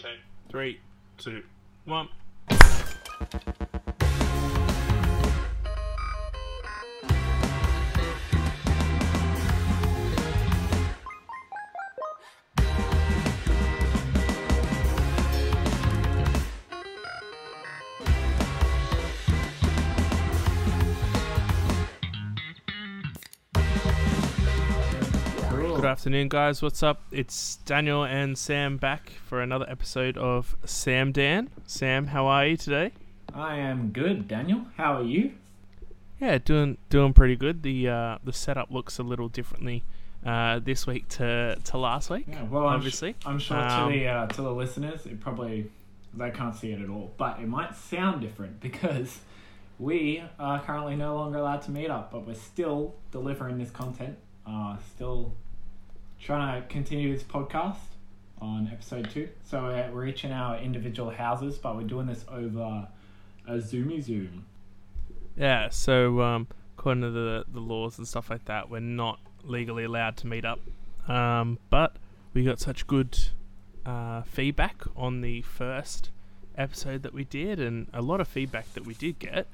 Okay. Three, two, one. Afternoon, guys. What's up? It's Daniel and Sam back for another episode of Sam Dan. Sam, how are you today? I am good, Daniel. How are you? Yeah, doing doing pretty good. The uh, the setup looks a little differently uh, this week to, to last week. Yeah, well, I'm obviously. Sh- I'm sure Um, to the uh, to the listeners, it probably they can't see it at all, but it might sound different because we are currently no longer allowed to meet up, but we're still delivering this content. Uh, still trying to continue this podcast on episode two. So we're, we're each in our individual houses, but we're doing this over a Zoomy Zoom. Yeah, so um, according to the the laws and stuff like that, we're not legally allowed to meet up. Um, but we got such good uh, feedback on the first episode that we did, and a lot of feedback that we did get.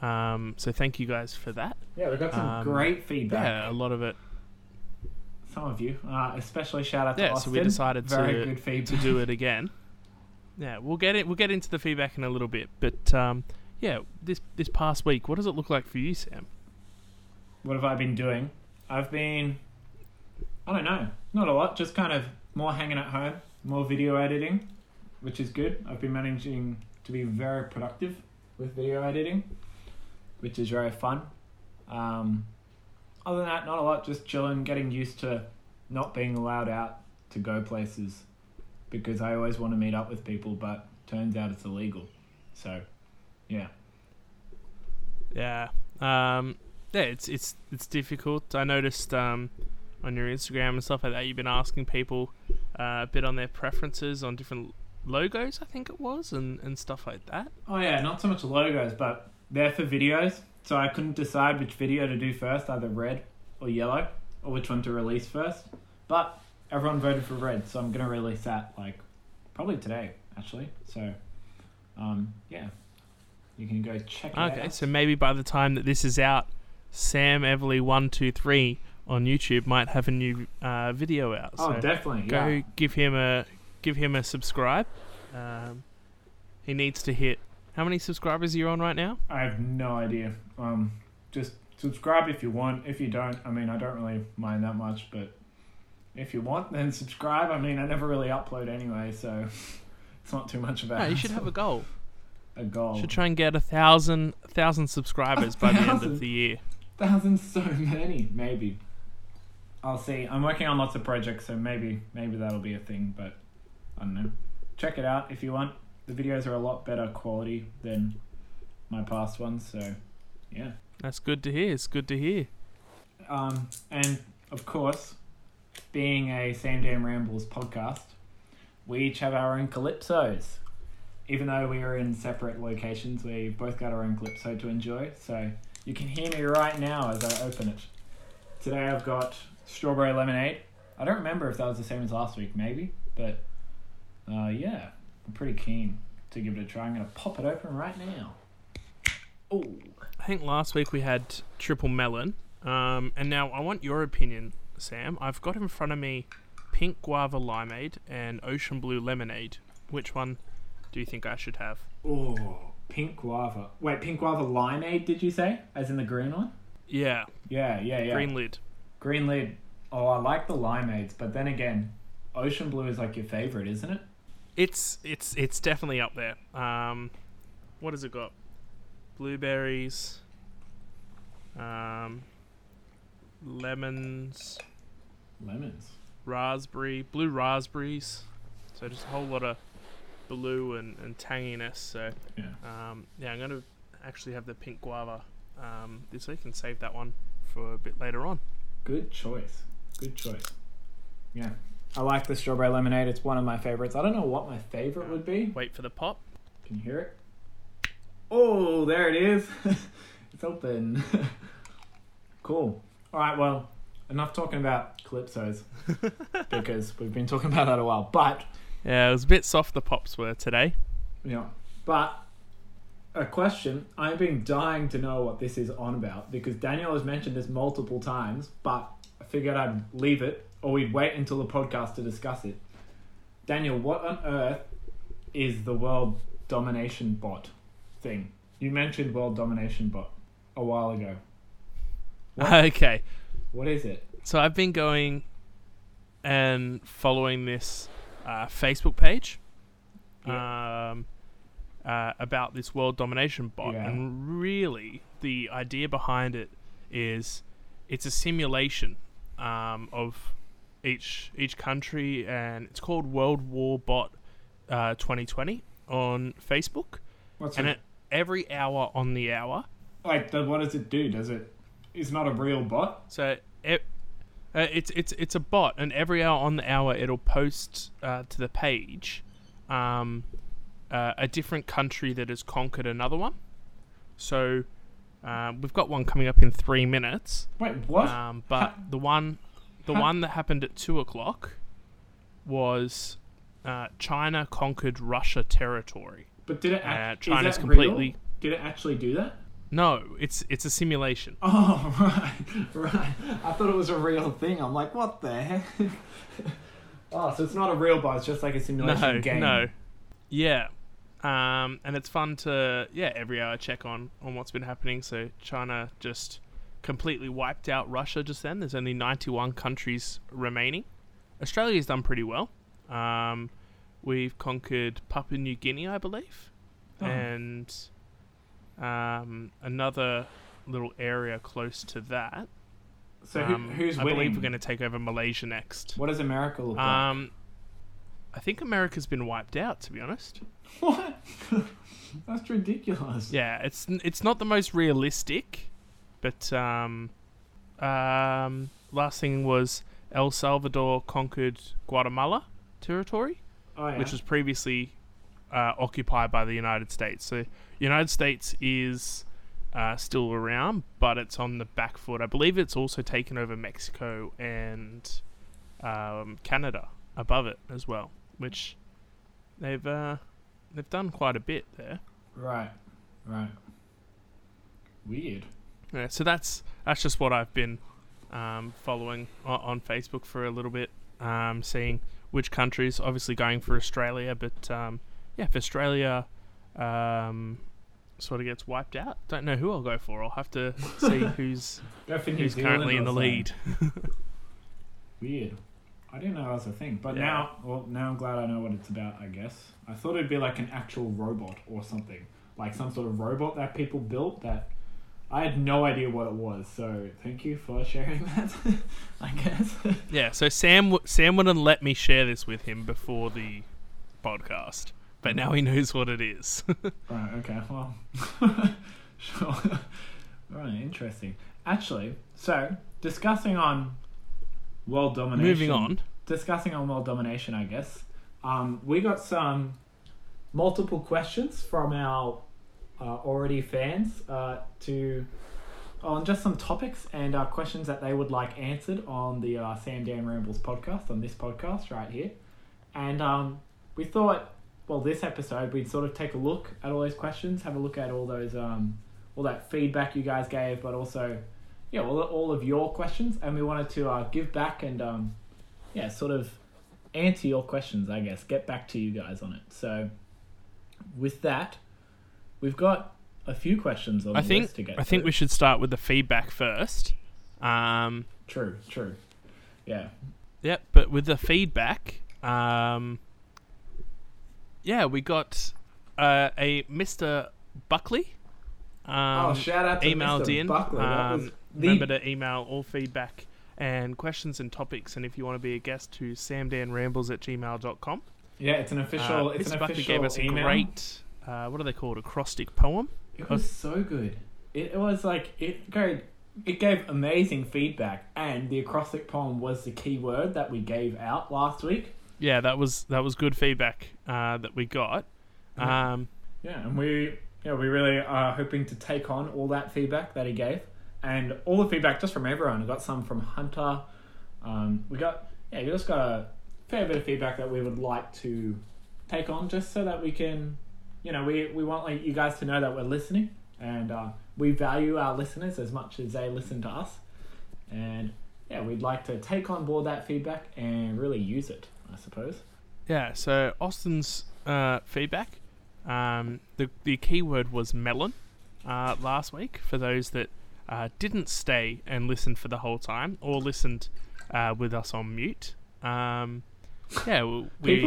Um, so thank you guys for that. Yeah, we got some Um, great feedback. Yeah, a lot of it. Some of you, uh, especially shout out to Yeah, Austin. so we decided Very to good feedback. to do it again. Yeah, we'll get it. We'll get into the feedback in a little bit, but um, yeah, this this past week, what does it look like for you, Sam? What have I been doing? I've been, I don't know, not a lot, just kind of more hanging at home, more video editing, which is good. I've been managing to be very productive with video editing, which is very fun. Um, other than that, not a lot, just chilling, getting used to not being allowed out to go places because I always want to meet up with people, but turns out it's illegal. So, yeah. Yeah, um, yeah, it's it's it's difficult. I noticed um, on your Instagram and stuff like that, you've been asking people uh, a bit on their preferences on different logos. I think it was, and and stuff like that. Oh yeah, not so much logos, but they're for videos. So I couldn't decide which video to do first, either red or yellow, or which one to release first. But everyone voted for red, so I'm gonna release that like probably today, actually. So, um, yeah, you can go check it Okay, out. so maybe by the time that this is out, Sam Everly one two three on YouTube might have a new uh, video out. oh, so definitely. go Yeah. give him a give him a subscribe. Um, he needs to hit. How many subscribers are you on right now? I have no idea. Um, just subscribe if you want. If you don't, I mean, I don't really mind that much, but if you want, then subscribe. I mean, I never really upload anyway, so it's not too much about. No, you should have a goal. a goal. Should try and get a thousand thousand subscribers by the end of the year. Thousands, so many. Maybe. I'll see. I'm working on lots of projects, so maybe maybe that'll be a thing. But I don't know. Check it out if you want. The videos are a lot better quality than my past ones. So yeah. That's good to hear. It's good to hear. Um, and of course, being a Sam Dan Rambles podcast, we each have our own calypsos. Even though we are in separate locations, we've both got our own calypso to enjoy. So you can hear me right now as I open it. Today I've got strawberry lemonade. I don't remember if that was the same as last week, maybe, but uh, yeah, I'm pretty keen to give it a try. I'm gonna pop it open right now. Oh, I think last week we had triple melon, um, and now I want your opinion, Sam. I've got in front of me pink guava limeade and ocean blue lemonade. Which one do you think I should have? oh, pink guava. Wait, pink guava limeade? Did you say? As in the green one? Yeah, Yeah, yeah, yeah. green lid. Green lid. Oh, I like the limeades, but then again, ocean blue is like your favorite, isn't it? It's it's it's definitely up there. Um, what has it got? Blueberries, um, lemons, Lemons. raspberry, blue raspberries. So just a whole lot of blue and, and tanginess. So Yeah. um, yeah, I'm gonna actually have the pink guava um, this week and save that one for a bit later on. Good choice. Good choice. Yeah. I like the strawberry lemonade. It's one of my favorites. I don't know what my favorite would be. Wait for the pop. Can you hear it? Oh, there it is. it's open. cool. All right, well, enough talking about calypsos because we've been talking about that a while. But Yeah, it was a bit soft. The pops were today. Yeah. But a question I've been dying to know what this is on about because Daniel has mentioned this multiple times, but I figured I'd leave it or we'd wait until the podcast to discuss it. Daniel, what on earth is the world domination bot thing? You mentioned world domination bot a while ago. What? Okay, What is it? so I've been going and following this uh, Facebook page um, uh, about this world domination bot, Yeah. and really the idea behind it is it's a simulation um, of each each country, and it's called World War Bot uh, 2020 on Facebook, What's and it? every hour on the hour. Like, the, what does it do? Does it? It's not a real bot. So it, uh, it's it's it's a bot, and every hour on the hour it'll post uh, to the page um, uh, a different country that has conquered another one. So uh, we've got one coming up in three minutes, Wait, what? um, but the one the ha- one that happened at two o'clock was uh, China conquered Russia territory. but did it? Uh, China's completely Real? Did it actually do that? no, it's it's a simulation. Oh, right, right. I thought it was a real thing. I'm like, what the heck? oh, so it's not a real bot. It's just like a simulation no, game. No. Yeah. Um, and it's fun to yeah every hour check on on what's been happening. So China just completely wiped out Russia just then. There's only 91 countries remaining. Australia's done pretty well. Um, we've conquered Papua New Guinea, I believe, Oh. and um, another little area close to that. So who, Um, who's I winning? believe we're going to take over Malaysia next. What does America look like? Um, I think America's been wiped out, to be honest. what? That's ridiculous. Yeah, it's it's not the most realistic, but um, um, last thing was El Salvador conquered Guatemala territory, Oh, yeah. which was previously uh, occupied by the United States. So United States is uh, still around, but it's on the back foot. I believe it's also taken over Mexico and um, Canada above it as well, which they've uh, they've done quite a bit there. right, right. Weird. Yeah, so that's that's just what I've been um, following on, on Facebook for a little bit, um, seeing which countries. Obviously, going for Australia, but um, yeah, if Australia um, sort of gets wiped out, don't know who I'll go for. I'll have to see who's Go for New who's Zealand currently in the lead. Weird. I didn't know that was a thing, but Yeah. now, well, now I'm glad I know what it's about. I guess I thought it'd be like an actual robot or something, like some sort of robot that people built. That I had no idea what it was. So thank you for sharing that. I guess. Yeah, so Sam w- Sam wouldn't let me share this with him before the podcast, but now he knows what it is. right. Okay. Well. sure. right. Interesting. Actually, so discussing on world domination. Moving on. discussing on world domination, I guess. Um, we got some multiple questions from our uh, already fans uh, to on just some topics and uh, questions that they would like answered on the uh, Sam Dan Rambles podcast on this podcast right here. And um, we thought, well, this episode we'd sort of take a look at all those questions, have a look at all those um, all that feedback you guys gave, but also yeah, all, all of your questions, and we wanted to uh, give back and um, yeah, sort of answer your questions, I guess, get back to you guys on it. So, with that, we've got a few questions on I think to get I think through. we should start with the feedback first. Um, True, true. Yeah. Yep, but with the feedback, um, yeah, we got uh, a Mr. Buckley. Um, oh, shout out to emailed Mr. in. Buckley. Um, the- remember to email all feedback and questions and topics. And if you want to be a guest, to samdanrambles at gmail.com. yeah, it's an official. Uh, it's Mr. an Buckley official gave us a email. great, uh, what are they called? Acrostic poem. It was so good. It, it was like it gave it gave amazing feedback, and the acrostic poem was the key word that we gave out last week. Yeah, that was that was good feedback uh, that we got. Yeah. Um, Yeah, and we yeah we really are hoping to take on all that feedback that he gave, and all the feedback just from everyone. We got some from Hunter. Um, we got yeah, we just got a fair bit of feedback that we would like to take on, just so that we can, you know, we we want like you guys to know that we're listening and uh, we value our listeners as much as they listen to us, and yeah, we'd like to take on board that feedback and really use it. I suppose. Yeah, so Austin's uh, feedback, um, the, the keyword was melon uh, last week for those that uh, didn't stay and listen for the whole time or listened uh, with us on mute. Um, yeah, we, that?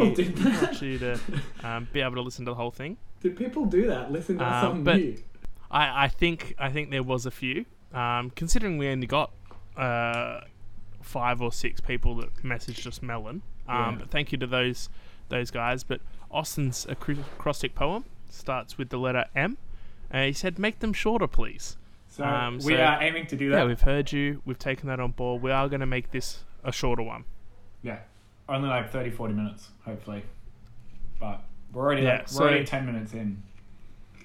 want you to um, be able to listen to the whole thing. Did people do that? Listen to Um, on but- mute. I, I think I think there was a few. Um, considering we only got uh, five or six people that messaged us melon. Um, Yeah. But thank you to those those guys. But Austin's acrostic poem starts with the letter M. Uh, he said, "Make them shorter, please." So um, we so- are aiming to do that. Yeah, we've heard you. We've taken that on board. We are going to make this a shorter one. Yeah, only like 30, 40 minutes, hopefully. But we're already Yeah, like, we're already ten minutes in.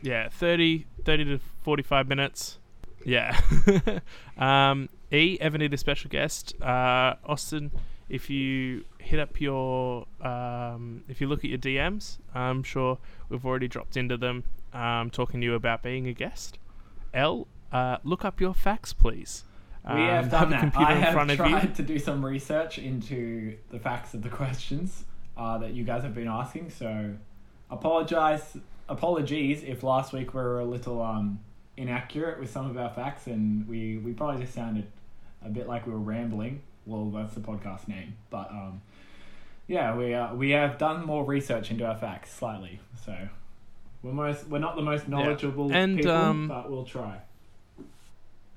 Yeah, 30, 30 to 45 minutes. Yeah. um, e, ever need a special guest? Uh, Austin, if you hit up your, um, if you look at your DMs, I'm sure we've already dropped into them um, talking to you about being a guest. L, uh, look up your facts, please. We have Um, done a that. computer I in have tried to do some research into the facts of the questions uh, that you guys have been asking. So, apologize, apologies if last week we were a little um, inaccurate with some of our facts, and we we probably just sounded a bit like we were rambling. Well, that's the podcast name, but um, yeah, we uh, we have done more research into our facts slightly. So, we're most we're not the most knowledgeable And, people, um, but we'll try.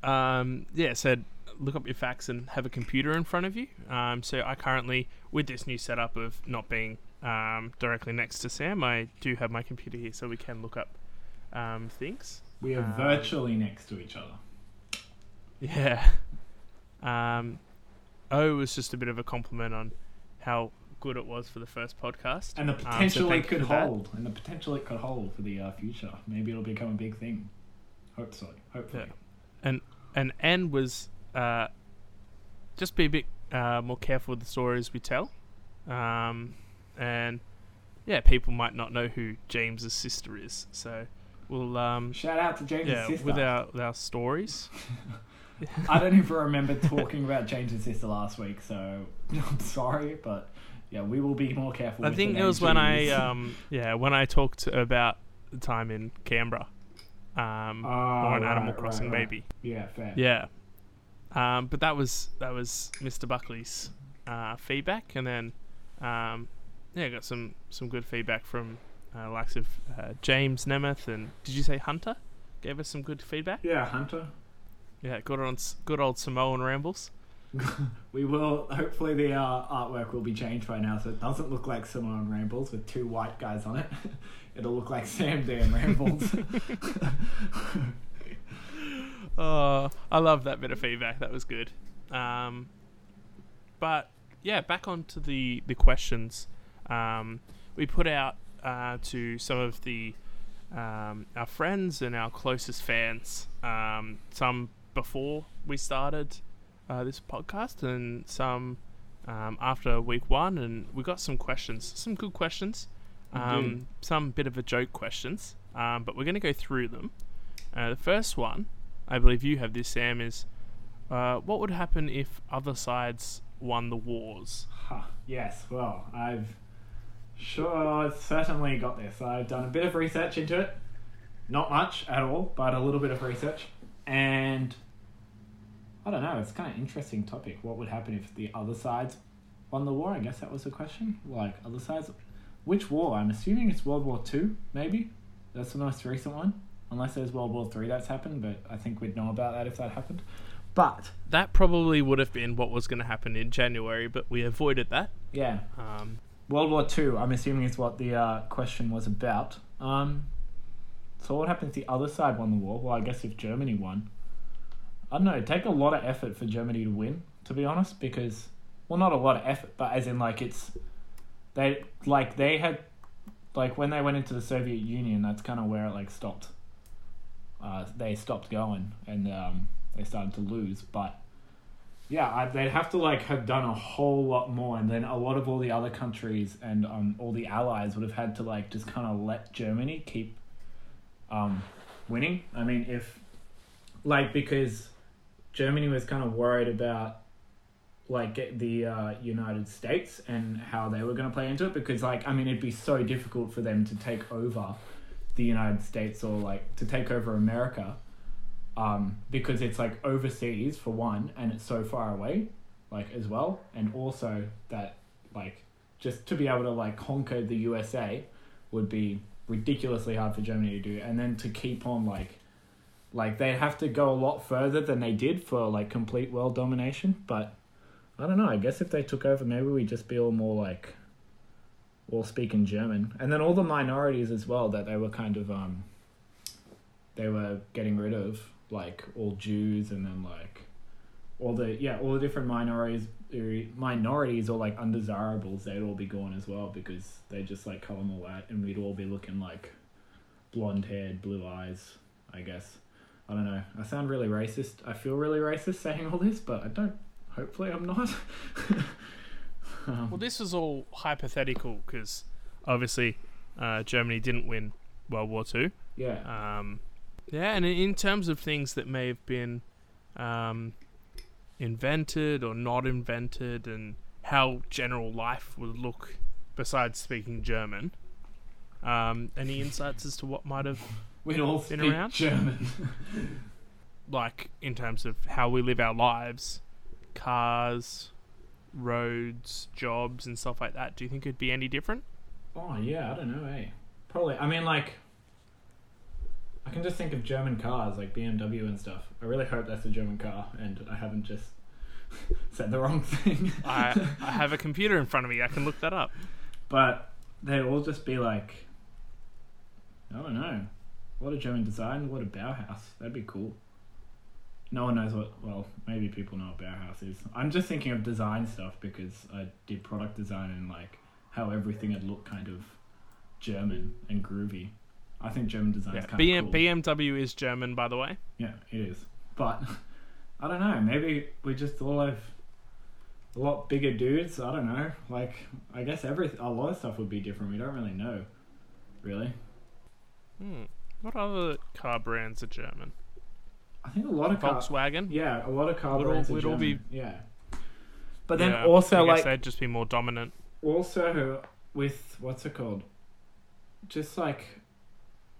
um, yeah, said look up your facts and have a computer in front of you. Um, so I currently, with this new setup of not being um, directly next to Sam, I do have my computer here, so we can look up um, things. We are um, virtually next to each other. Yeah. Um, O was just a bit of a compliment on how good it was for the first podcast. And the Um, so potential it could hold, and the potential it could hold for the uh, future. Maybe it'll become a big thing. Hopefully, hopefully. And N was uh, just be a bit uh, more careful with the stories we tell. Um, and yeah, people might not know who James's sister is. So we'll um, Shout out to James' yeah sister. with our with our stories. I don't even remember talking about James' sister last week, so I'm sorry, but yeah, we will be more careful. I with think it was when I um, yeah when I talked about the time in Canberra. Um, Ah, or an Animal Crossing right, right. maybe. Yeah, fair. Yeah. Um, but that was that was Mr. Buckley's uh, feedback, and then um, yeah, got some some good feedback from uh, likes of uh, James Nemeth and did you say Hunter? Gave us some good feedback. Yeah, Hunter. Yeah, good on good old Samoan rambles. We will. Hopefully, the uh, artwork will be changed by now, so it doesn't look like Simone Rambles with two white guys on it. It'll look like Sam Dan Rambles. Oh, I love that bit of feedback. That was good. Um, but yeah, back onto the the questions. Um, we put out uh, to some of the um, our friends and our closest fans. Um, some before we started uh, this podcast, and some um, after week one. And we got some questions, some good questions, um, some bit of a joke questions. Um, but we're going to go through them. Uh, the first one, I believe you have this, Sam, is uh, what would happen if other sides won the wars? Huh, yes, well, I've sure certainly got this. I've done a bit of research into it. Not much at all, but a little bit of research. And I don't know, it's kind of interesting topic. What would happen if the other sides won the war? I guess that was the question. Like, other sides. Which war? I'm assuming it's World War Two, maybe? That's the most recent one. Unless there's World War Three that's happened, but I think we'd know about that if that happened. But, That probably would have been what was going to happen in January, but we avoided that. yeah, Um, World War Two, I'm assuming is what the uh, question was about. Um, so what happens the other side won the war? Well, I guess if Germany won, I don't know. It'd take a lot of effort for Germany to win, to be honest, because well, not a lot of effort, but as in like it's they like they had like when they went into the Soviet Union, that's kind of where it like stopped. Uh, they stopped going and um, they started to lose, but yeah, I, they'd have to like have done a whole lot more, and then a lot of all the other countries and um, all the allies would have had to like just kind of let Germany keep um, winning. I mean, if like because Germany was kind of worried about like the uh, United States and how they were going to play into it, because like I mean, it'd be so difficult for them to take over the United States or like to take over America um, because it's like overseas for one, and it's so far away, like as well, and also that like just to be able to like conquer the USA would be ridiculously hard for Germany to do, and then to keep on like like they'd have to go a lot further than they did for like complete world domination. But I don't know. I guess if they took over, maybe we'd just be all more like all speaking German, and then all the minorities as well that they were kind of um they were getting rid of like all Jews and then like all the yeah all the different minorities minorities or like undesirables they'd all be gone as well because they just like color them all out and we'd all be looking like blonde haired blue eyes I guess. I don't know. I sound really racist. I feel really racist saying all this but I don't hopefully I'm not. Um, well this was all hypothetical because obviously uh, Germany didn't win World War Two. Yeah. Um yeah, and in terms of things that may have been um, invented or not invented, and how general life would look besides speaking German, um, any insights as to what might have We'd all been speak around? German. like in terms of how we live our lives, cars, roads, jobs, and stuff like that. Do you think it'd be any different? oh yeah, I don't know, eh? Probably. I mean, like I can just think of German cars like BMW and stuff. I really hope that's a German car, and I haven't just said the wrong thing. I I have a computer in front of me. I can look that up. But they'd all just be like, I don't know, what a German design, what a Bauhaus. That'd be cool. No one knows what. Well, maybe people know what Bauhaus is. I'm just thinking of design stuff because I did product design and like how everything had looked kind of German and groovy. I think German design Yeah, is kind BM, of cool. BMW is German, by the way. Yeah, it is. But I don't know. Maybe we just all have a lot bigger dudes. I don't know. Like I guess every a lot of stuff would be different. We don't really know. Really, Hmm. What other car brands are German? I think a lot of car. Volkswagen. Yeah, a lot of car Would all- brands are would all German. be- Yeah. But then Yeah, also I guess like they'd just be more dominant. also with what's it called? Just like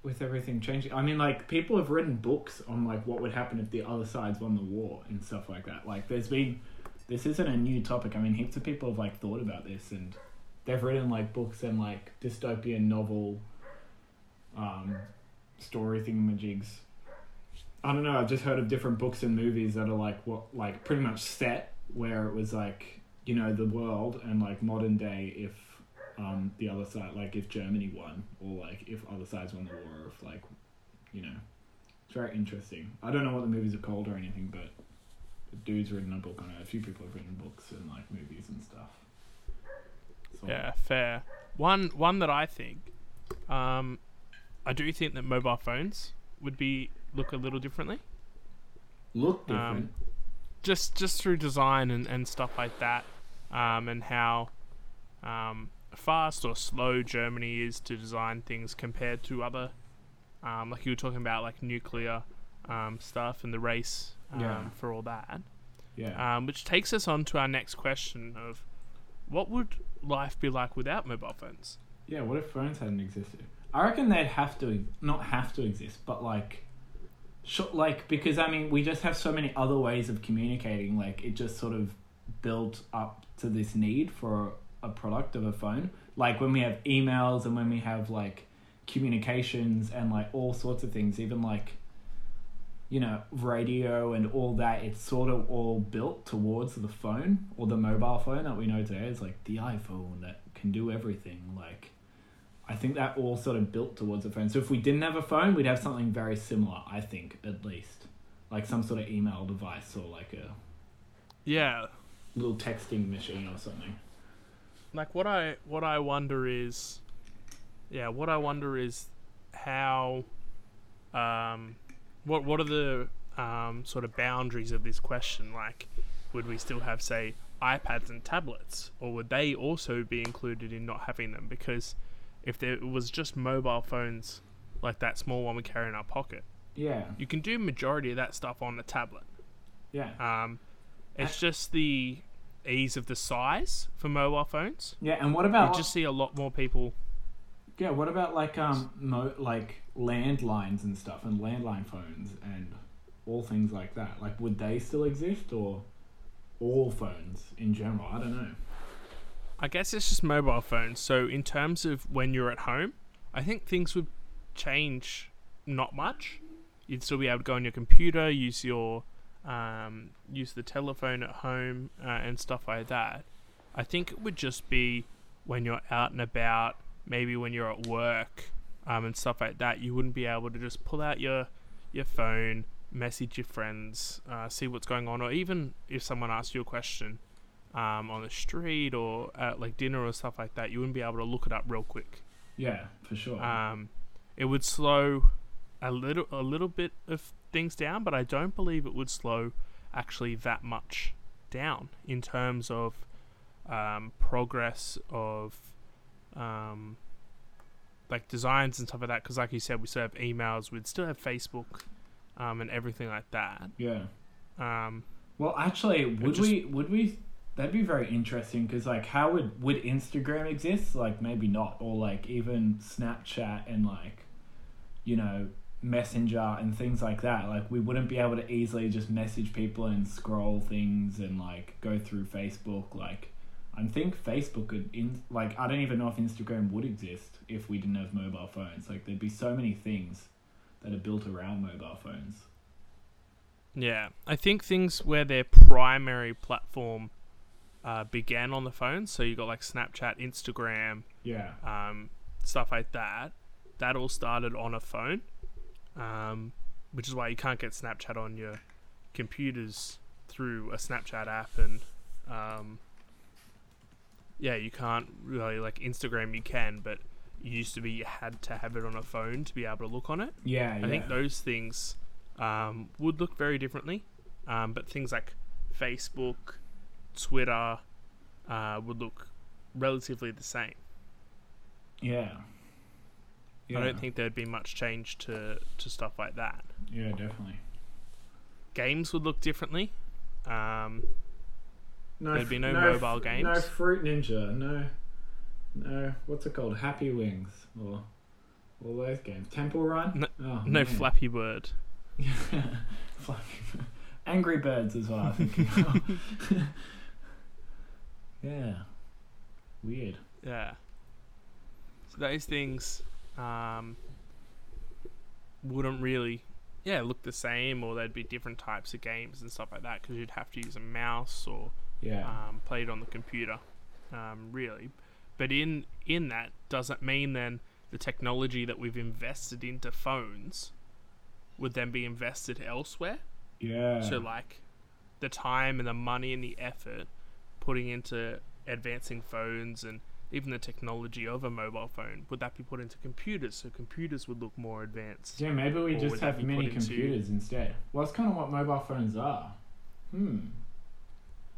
with everything changing. I mean, like people have written books on like what would happen if the other sides won the war and stuff like that. Like, there's been this isn't a new topic. I mean, heaps of people have like thought about this and they've written like books and like dystopian novel, um, story thingamajigs. I don't know. I've just heard of different books and movies that are like what like pretty much set where it was like you know the world and like modern day if um, the other side, like if Germany won, or like if other sides won the war, or if like, you know, it's very interesting. I don't know what the movies are called or anything, but the dude's written a book on it. A few people have written books and like movies and stuff. So, Yeah, fair. One one that I think, um, I do think that mobile phones would be look a little differently. look Um, different. just just through design and, and stuff like that, um, and how um, fast or slow Germany is to design things compared to other, um, like you were talking about, like nuclear um, stuff and the race um, Yeah. for all that. yeah. Um, which takes us on to our next question of what would life be like without mobile phones? Yeah, what if phones hadn't existed? I reckon they'd have to not have to exist, but like, sh- like because I mean we just have so many other ways of communicating. Like it just sort of built up to this need for a product of a phone. Like when we have emails and when we have like communications and like all sorts of things, even like you know radio and all that. It's sort of all built towards the phone or the mobile phone that we know today is like the iPhone that can do everything. Like I think that all sort of built towards a phone. So if we didn't have a phone, we'd have something very similar, I think, at least. Like some sort of email device or like a Yeah, little texting machine or something. Like what I what I wonder is, yeah, what I wonder is how, um, what what are the um, sort of boundaries of this question? Like, would we still have, say, iPads and tablets, or would they also be included in not having them? Because if there was just mobile phones like that small one we carry in our pocket, Yeah. you can do majority of that stuff on a tablet. Yeah. Um, it's just the ease of the size for mobile phones. Yeah, and what about You just see a lot more people. yeah, what about like um mo- like landlines and stuff and landline phones and all things like that? Like would they still exist or all phones in general? I don't know. I guess it's just mobile phones. So in terms of when you're at home, I think things would change not much. You'd still be able to go on your computer, use your um, use the telephone at home uh, and stuff like that. I think it would just be when you're out and about, maybe when you're at work um, and stuff like that. You wouldn't be able to just pull out your your phone, message your friends, uh, see what's going on, or even if someone asks you a question um, on the street or at like dinner or stuff like that, you wouldn't be able to look it up real quick. Yeah, for sure. Um, it would slow a little a little bit of things down, but I don't believe it would slow actually that much down in terms of um, progress of um, like designs and stuff like that. Because like you said, we still have emails, we'd still have Facebook um, and everything like that. yeah. Um, Well, actually, would just- we? Would we? That'd be very interesting because, like, how would would Instagram exist? Like, maybe not, or like even Snapchat and like, you know, Messenger and things like that. Like, we wouldn't be able to easily just message people and scroll things and like go through Facebook. Like, I think Facebook could in like I don't even know if Instagram would exist if we didn't have mobile phones. Like, there'd be so many things that are built around mobile phones. Yeah, I think things where their primary platform uh, began on the phone, so you got like Snapchat, Instagram, Yeah. um, stuff like that. That all started on a phone, um, which is why you can't get Snapchat on your computers through a Snapchat app, and um, yeah, you can't really like Instagram. You can, but it used to be you had to have it on a phone to be able to look on it. Yeah. I think those things um, would look very differently, um, but things like Facebook, Twitter uh, would look relatively the same. Yeah. Yeah. I don't think there'd be much change to, to stuff like that. Yeah, definitely. Games would look differently. Um, No, There'd be f- no mobile games. No? Fruit Ninja. No, no. What's it called? Happy Wings or all those games. Temple Run. No- oh, no. Flappy Bird. Flappy Bird. Angry Birds as well. I think. yeah. Weird. Yeah. So those things um, wouldn't really, yeah, look the same, or there'd be different types of games and stuff like that because you'd have to use a mouse or Yeah. um, play it on the computer, um, really. But in in that doesn't mean then the technology that we've invested into phones would then be invested elsewhere. yeah. So like the time and the money and the effort putting into advancing phones and even the technology of a mobile phone would that be put into computers so computers would look more advanced yeah. Maybe we or just have mini into- computers instead. Well, that's kind of what mobile phones are. Hmm.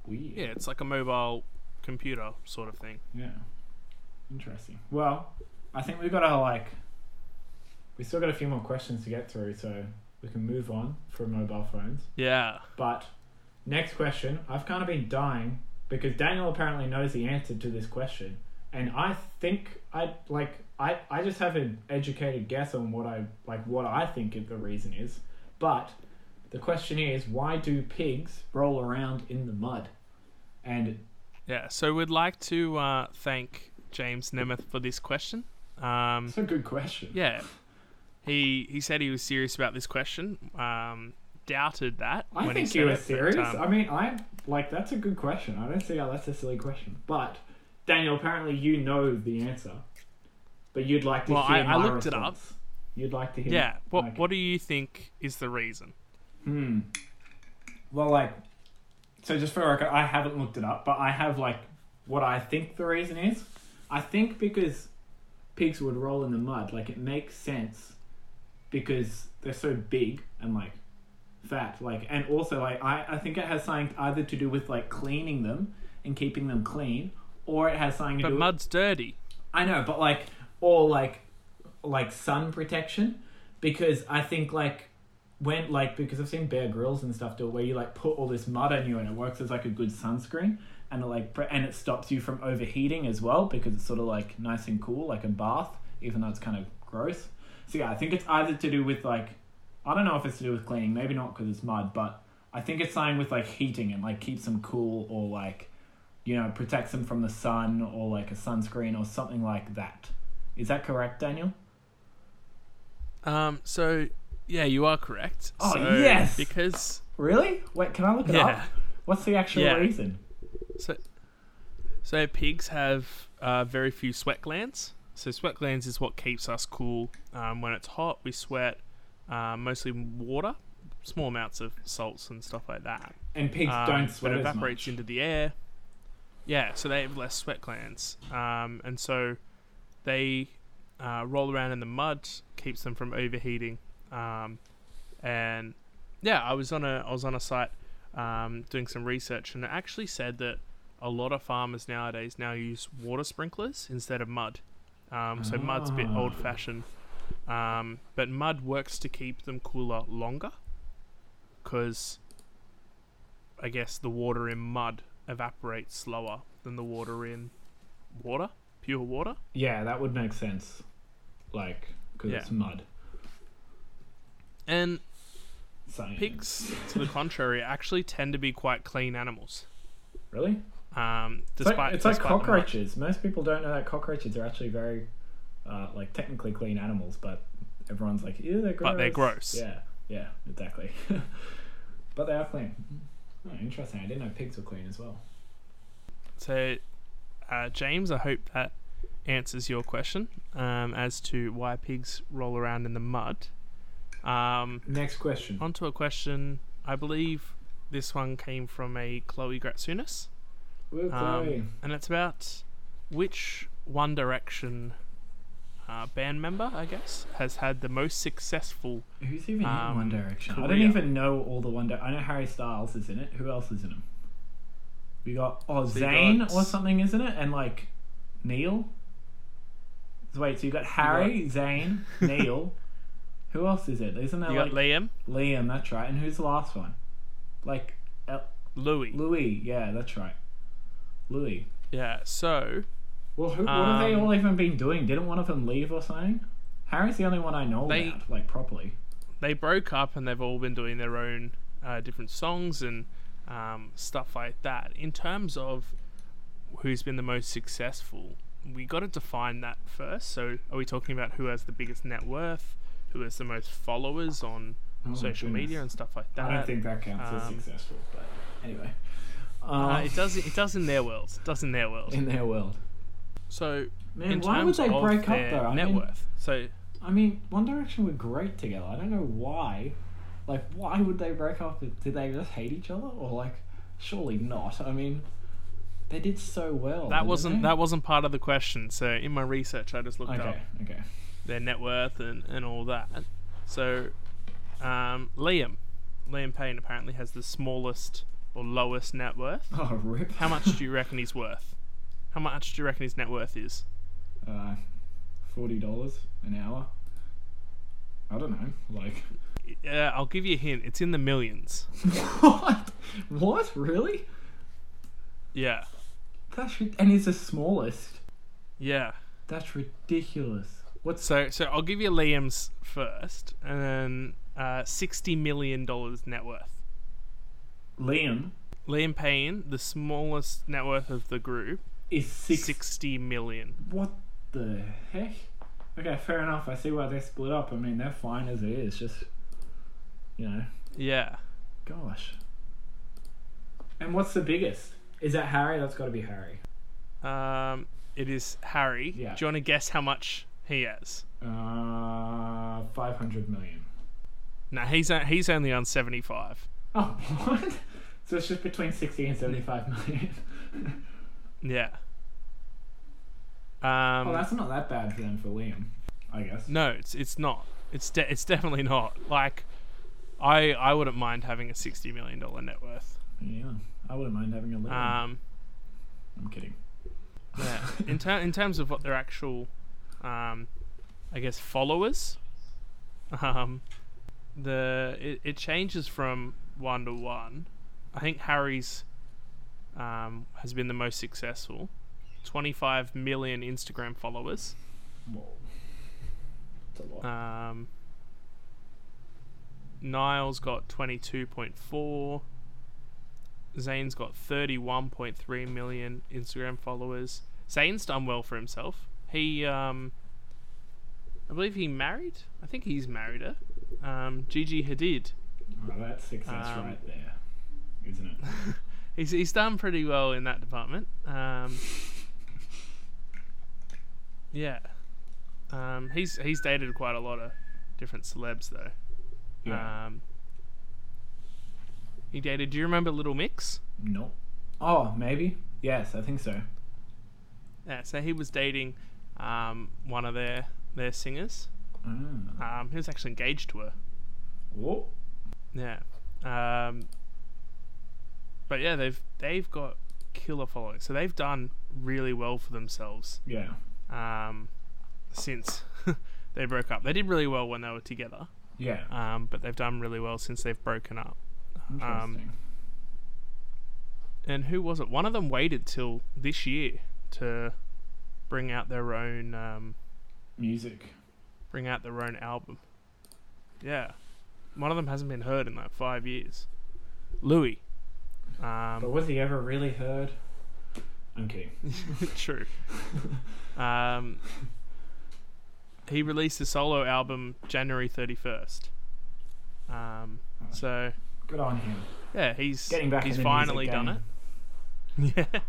Weird. yeah it's like a mobile computer sort of thing Yeah. Interesting. Well, I think we've got to like. We still got a few more questions to get through, so we can move on from mobile phones. yeah But next question, I've kind of been dying because Daniel apparently knows the answer to this question, and I think I like I I just have an educated guess on what I like what I think the reason is, but the question is why do pigs roll around in the mud? And yeah so we'd like to uh, thank james nemeth for this question um, it's a good question. yeah he he said he was serious about this question um, doubted that I when think he were it, but, serious. um, I mean, I like that's a good question. I don't see how that's a silly question. But Daniel, apparently you know the answer, but you'd like to Well, hear I- I looked it up. You'd like to hear. yeah what like- what do you think is the reason Hmm. Well, like, so just for record, I haven't looked it up, but I have like what I think the reason is. I think because pigs would roll in the mud, like it makes sense because they're so big and like fat. Like, and also like I I think it has something either to do with like cleaning them and keeping them clean, or it has something to But do. with... mud's dirty. I know, but like or like like sun protection because I think like when like because I've seen Bear Grylls and stuff do it where you like put all this mud on you and it works as like a good sunscreen and it like and it stops you from overheating as well because it's sort of like nice and cool like a bath even though it's kind of gross. So yeah, I think it's either to do with like I don't know if it's to do with cleaning, maybe not because it's mud, but I think it's something with like heating and like keeps them cool or like you know protects them from the sun or like a sunscreen or something like that. Is that correct, Daniel? Um, so yeah, you are correct. Oh, So, yes! Because Really? Wait, can I look it yeah, up? What's the actual Yeah. reason? so so pigs have uh, very few sweat glands. So sweat glands is what keeps us cool. Um, when it's hot, we sweat uh, mostly water, small amounts of salts and stuff like that. And pigs Um, don't sweat but it evaporates into the air. Yeah, so they have less sweat glands, um, and so they uh, roll around in the mud, keeps them from overheating. Um, and yeah, I was on a I was on a site um, doing some research, and it actually said that a lot of farmers nowadays now use water sprinklers instead of mud. Um, so mud's a bit Ah. old fashioned, um, but mud works to keep them cooler longer, because I guess the water in mud evaporates slower than the water in water, pure water. Yeah, that would make sense. Like, because Yeah. it's mud. And Science. pigs, to the contrary, actually tend to be quite clean animals. Really? Um, It's like, despite it's like despite the mud. cockroaches. Most people don't know that cockroaches are actually very, uh, like, technically clean animals, but everyone's like, ew, they're gross. But they're gross. Yeah, yeah, exactly. but they are clean. Oh, interesting. I didn't know pigs were clean as well. So, uh, James, I hope that answers your question um, as to why pigs roll around in the mud. Um, Next question. onto a question. I believe this one came from a Chloe Gratsunis, Woo, um, and it's about which One Direction uh, band member, I guess, has had the most successful. Who's even um, in One Direction? I don't even know all the One Direction. I know Harry Styles is in it. Who else is in them? We got oh So Zayn got- or something, isn't it? And like Neil. So wait, so you got Harry, Zayn, Neil. Who else is it? Isn't there You like got Liam, Liam? That's right. And who's the last one? Like El- Louis. Louis. Yeah, that's right. Louis. Yeah. So Well, who, what have they Um, all even been doing? Didn't one of them leave or something? Harry's the only one I know They- about, like properly. they broke up and they've all been doing their own uh, different songs and um, stuff like that. In terms of who's been the most successful, we got to define that first. So, are we talking about who has the biggest net worth, who has the most followers on Oh, social goodness. media and stuff like that? I don't think that counts as um, successful, but anyway. uh, Um, it does. It does in their world. It does in their world. in their world. So, Man, why would they break up though? I net mean, worth. So, I mean, One Direction were great together. I don't know why. Like, why would they break up? Did they just hate each other, or like, surely not? I mean, they did so well. that wasn't they? that wasn't part of the question. So, in my research, I just looked up Okay, okay. their net worth and, and all that. So, um, Liam, Liam Payne apparently has the smallest or lowest net worth. Oh, rip. How much do you reckon he's worth? How much do you reckon his net worth is? Uh, forty dollars an hour. I don't know. Like, Yeah, I'll give you a hint. It's in the millions. what? What? Really? Yeah, That's and he's the smallest. yeah. That's ridiculous. What's So, so I'll give you Liam's first, and then uh, sixty million dollars net worth. Liam? Liam Payne, the smallest net worth of the group, Is six. sixty million. What the heck? Okay, fair enough. I see why they split up. I mean, they're fine as it is. Just, you know, Yeah. gosh. And what's the biggest? Is that Harry? That's got to be Harry. Um, it is Harry. Yeah. Do you want to guess how much he has? Uh, five hundred million. No, he's he's only on seventy five. Oh, what? So it's just between sixty and seventy-five million. Yeah. Um, oh, that's not that bad for them for Liam, I guess. no, it's it's not. It's de- it's definitely not. Like, I I wouldn't mind having a sixty million dollar net worth. Yeah, I wouldn't mind having a little. Um, I'm kidding. yeah. in ter- in terms of what their actual, um, I guess followers, um, the it, it changes from one to one. I think Harry's um, has been the most successful. Twenty five million Instagram followers. Whoa. That's a lot. Um, Niall's got 22.4. Zayn's got 31.3 million Instagram followers. Zayn's done well for himself. He, um, I believe he married. I think he's married her. Um, Gigi Hadid. Oh, that's success um, right there, isn't it? He's he's done pretty well in that department. Um, yeah. Um, he's he's dated quite a lot of different celebs though. Yeah. Um, he dated. Do you remember Little Mix? No. Oh, maybe. Yes, I think so. Yeah. So he was dating um, one of their their singers. Ah. Um, he was actually engaged to her. Whoa. Yeah. Um, but yeah, they've they've got killer following. So they've done really well for themselves Yeah. um, since they broke up. They did really well when they were together, Yeah. um, but they've done really well since they've broken up. Interesting. And who was it? One of them waited till this year to bring out their own um, Music. bring out their own album. Yeah, one of them hasn't been heard in like five years. Louis. But Um, was he ever really heard? I'm kidding. true. Um, he released a solo album January thirty first. Um, so Good on him. yeah, he's Getting back he's in the music finally done game. it.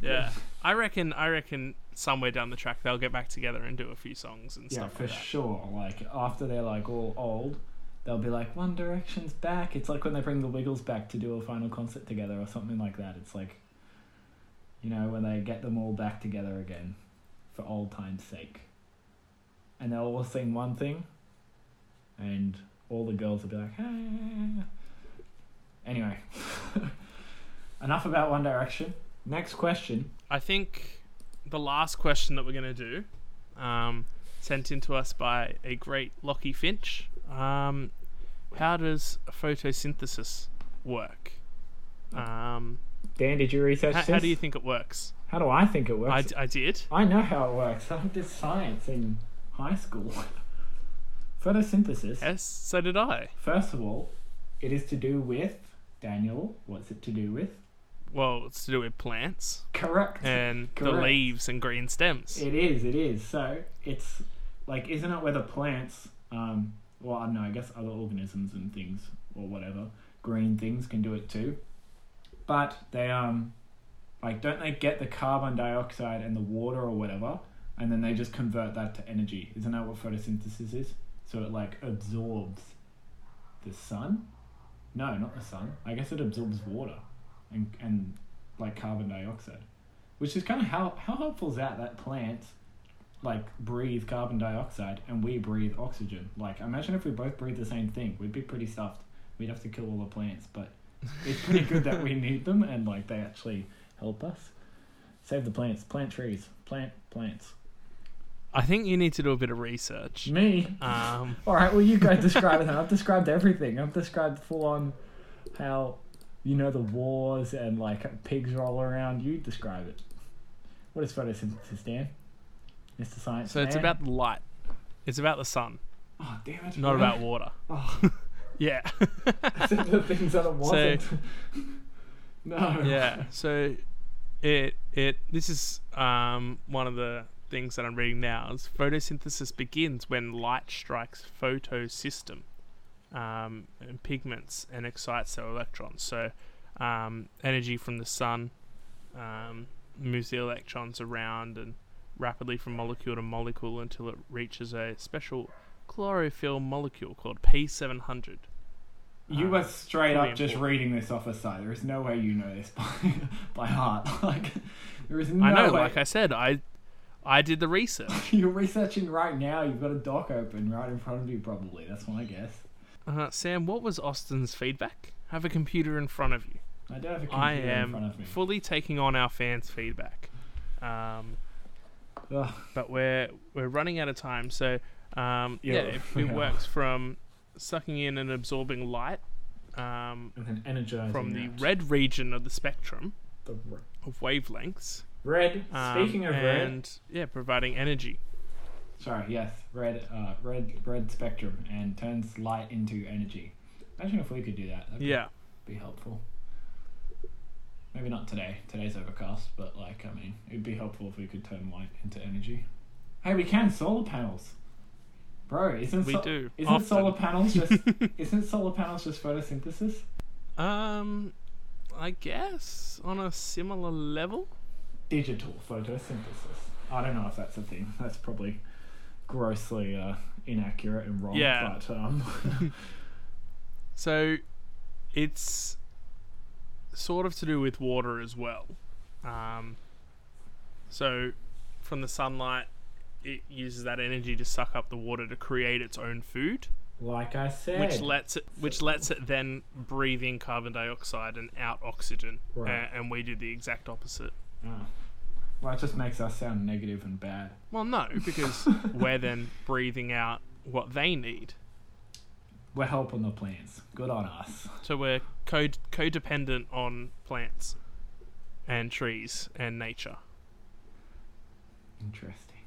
Yeah, yeah. I reckon. I reckon somewhere down the track they'll get back together and do a few songs and Yeah, stuff Yeah, for like that. sure. Like after they're like all old, they'll be like One Direction's back. It's like when they bring the Wiggles back to do a final concert together or something like that. It's like, you know, when they get them all back together again, for old times' sake. And they'll all sing one thing, and all the girls will be like, hey. Anyway, enough about One Direction. Next question. I think the last question that we're gonna do, um, sent in to us by a great Lockie Finch. Um, how does photosynthesis work? Um, Dan, did you research how, this? how do you think it works? How do I think it works? I, d- I did. I know how it works. I did science in high school. Photosynthesis. Yes, so did I. First of all, it is to do with Daniel. What's it to do with? Well, it's to do with plants Correct. and the leaves and green stems. It is. It is. So it's like, isn't it where the plants, um, well, I don't know. I guess other organisms and things or whatever, green things can do it too. But they um, like, don't they get the carbon dioxide and the water or whatever, and then they just convert that to energy? Isn't that what photosynthesis is? So it like absorbs the sun. No, not the sun. I guess it absorbs water and and like carbon dioxide which is kind of how how helpful is that that plants like breathe carbon dioxide and we breathe oxygen. Like imagine if we both breathe the same thing. We'd be pretty stuffed. We'd have to kill all the plants but it's pretty good that we need them and like they actually help us. Save the plants. Plant trees. Plant plants. I think you need to do a bit of research. me? Um, all right well you go describe it. I've described everything. I've described full on how you know the wars and like pigs roll around. You describe it. What is photosynthesis dan mr science so it's man? about the light. It's about the sun, oh damn it not really? about water. oh Yeah. Except the things that it wasn't. no. yeah. So it it this is um one of the things that I'm reading now is photosynthesis begins when light strikes photosystem um, and pigments and excites their electrons. So um, energy from the sun um, moves the electrons around and rapidly from molecule to molecule until it reaches a special chlorophyll molecule called P700. You Um, were straight up just important. reading this off a site. There is no way you know this by by heart. Like there is no I know, way. like I said, I I did the research. You're researching right now. You've got a doc open right in front of you. Probably that's my guess. Uh, Sam, what was Austin's feedback? Have a computer in front of you. I do have a computer I in front am of me. fully taking on our fans' feedback. Um, Ugh. but we're we're running out of time, so um, yeah, Yeah, it, we it are. works from sucking in and absorbing light um, and then energizing from the that. red region of the spectrum The r- of wavelengths. red. um, Speaking of red, and yeah, providing energy. sorry, yes, red, uh, red, red spectrum, and turns light into energy. Imagine if we could do that. That'd Yeah, be helpful. Maybe not today. Today's overcast, but like, I mean, it'd be helpful if we could turn light into energy. Hey, we can solar panels, bro. Isn't we so- do. Isn't often. solar panels just isn't solar panels just photosynthesis? Um, I guess on a similar level. Digital photosynthesis. I don't know if that's a thing. That's probably grossly uh, inaccurate and wrong. Yeah. But um, So, it's sort of to do with water as well. Um, so, from the sunlight, it uses that energy to suck up the water to create its own food, like I said, which lets it which lets it then breathe in carbon dioxide and out oxygen, Right. A- and we do the exact opposite. Oh. well, it just makes us sound negative and bad. Well, no, because we're then breathing out what they need. We're helping the plants. Good on us. So we're co- codependent on plants and trees and nature. Interesting.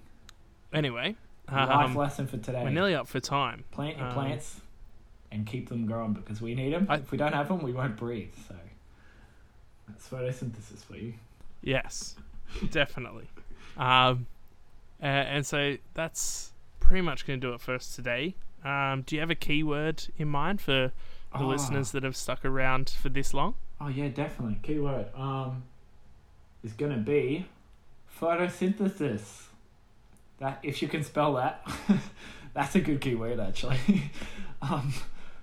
Anyway, Life um, lesson for today. we're nearly up for time. Plant your um, plants and keep them growing because we need them. I- if we don't have them, we won't breathe. So that's photosynthesis for you. Yes, definitely. Um, uh, and so that's pretty much going to do it for us today. Um, do you have a keyword in mind for the Ah. listeners that have stuck around for this long? Oh yeah, definitely. Keyword um is gonna be photosynthesis. That if you can spell that, that's a good keyword actually. um,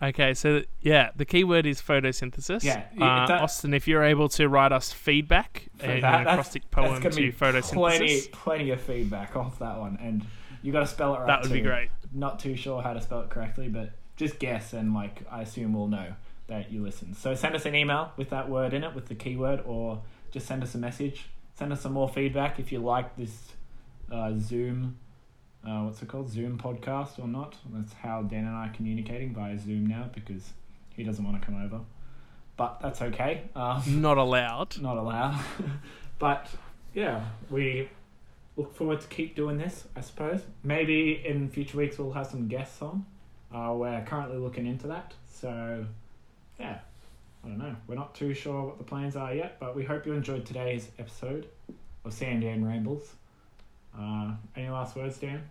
Okay, so yeah, the keyword is photosynthesis. Yeah, uh, that- Austin, if you're able to write us feedback in that, an acrostic poem be photosynthesis, plenty, plenty of feedback off that one, and you got to spell it right. that would be great. Not too sure how to spell it correctly, but just guess, and like I assume we'll know that you listen. So send us an email with that word in it, with the keyword, or just send us a message. Send us some more feedback if you like this uh, Zoom. Uh, what's it called? Zoom podcast or not? That's how Dan and I are communicating via Zoom now because he doesn't want to come over. But that's okay. Um, Not allowed. not allowed. but yeah, we look forward to keep doing this. I suppose maybe in future weeks we'll have some guests on. Uh, we're currently looking into that. So yeah, I don't know. We're not too sure what the plans are yet, but we hope you enjoyed today's episode of Sam Dan Rambles. Uh, any last words, Dan?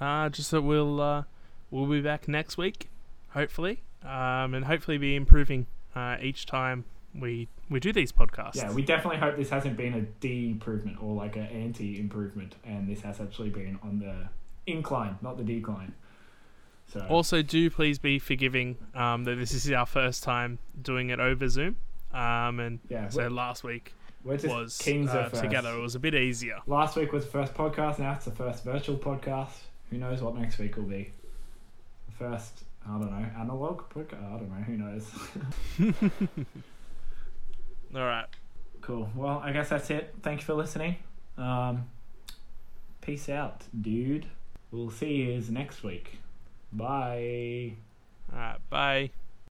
Uh, just that we'll uh, we'll be back next week, hopefully, um, and hopefully be improving uh, each time we we do these podcasts. Yeah, we definitely hope this hasn't been a de-improvement or like an anti-improvement, and this has actually been on the incline, not the decline. So Also, do please be forgiving um, that this is our first time doing it over Zoom. Um, and yeah, so last week was kings uh, together. It was a bit easier. Last week was the first podcast. Now it's the first virtual podcast. Who knows what next week will be? The first, I don't know, analog podcast. I don't know. Who knows? All right. cool. Well, I guess that's it. Thank you for listening. Um, peace out, dude. We'll see you next week. Bye. All right. Bye.